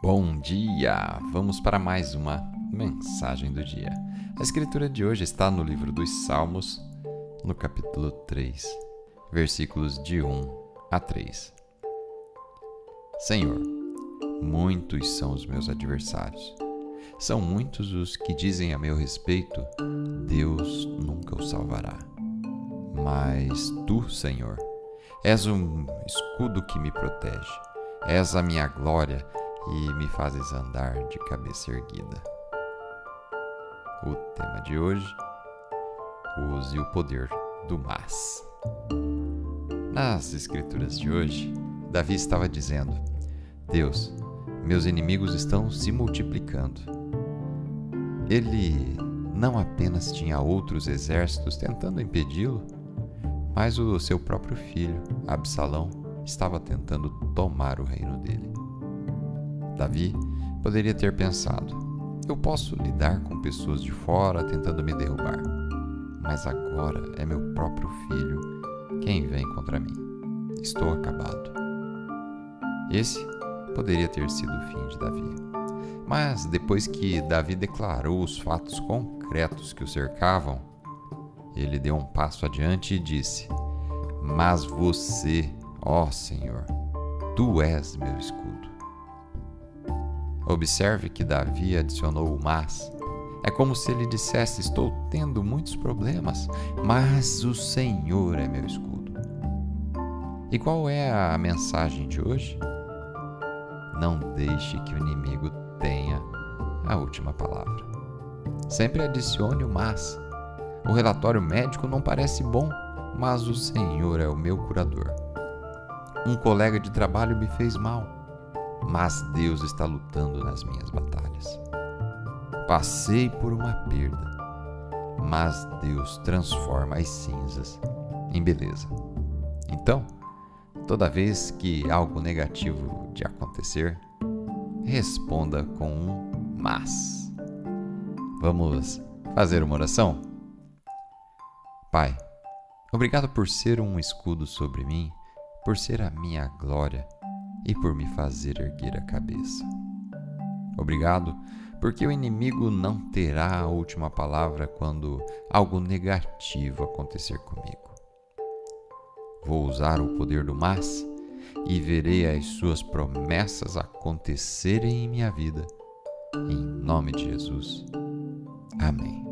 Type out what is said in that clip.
Bom dia! Vamos para mais uma mensagem do dia. A escritura de hoje está no livro dos Salmos, no capítulo 3, versículos de 1 a 3. Senhor, muitos são os meus adversários. São muitos os que dizem a meu respeito: Deus nunca o salvará. Mas tu, Senhor, és um escudo que me protege. És a minha glória e me fazes andar de cabeça erguida. O tema de hoje: use o poder do mas. Nas escrituras de hoje, Davi estava dizendo: Deus, meus inimigos estão se multiplicando. Ele não apenas tinha outros exércitos tentando impedi-lo, mas o seu próprio filho, Absalão, estava tentando tomar o reino dele. Davi poderia ter pensado: eu posso lidar com pessoas de fora tentando me derrubar, mas agora é meu próprio filho quem vem contra mim. Estou acabado. Esse poderia ter sido o fim de Davi. Mas depois que Davi declarou os fatos concretos que o cercavam, ele deu um passo adiante e disse: Mas você, ó Senhor, tu és meu escudo. Observe que Davi adicionou o mas. É como se ele dissesse: Estou tendo muitos problemas, mas o Senhor é meu escudo. E qual é a mensagem de hoje? Não deixe que o inimigo tenha a última palavra. Sempre adicione o mas. O relatório médico não parece bom, mas o Senhor é o meu curador. Um colega de trabalho me fez mal mas Deus está lutando nas minhas batalhas. Passei por uma perda, mas Deus transforma as cinzas em beleza. Então, toda vez que algo negativo de acontecer, responda com um mas. Vamos fazer uma oração? Pai, obrigado por ser um escudo sobre mim, por ser a minha glória e por me fazer erguer a cabeça. Obrigado, porque o inimigo não terá a última palavra quando algo negativo acontecer comigo. Vou usar o poder do mas e verei as suas promessas acontecerem em minha vida. Em nome de Jesus. Amém.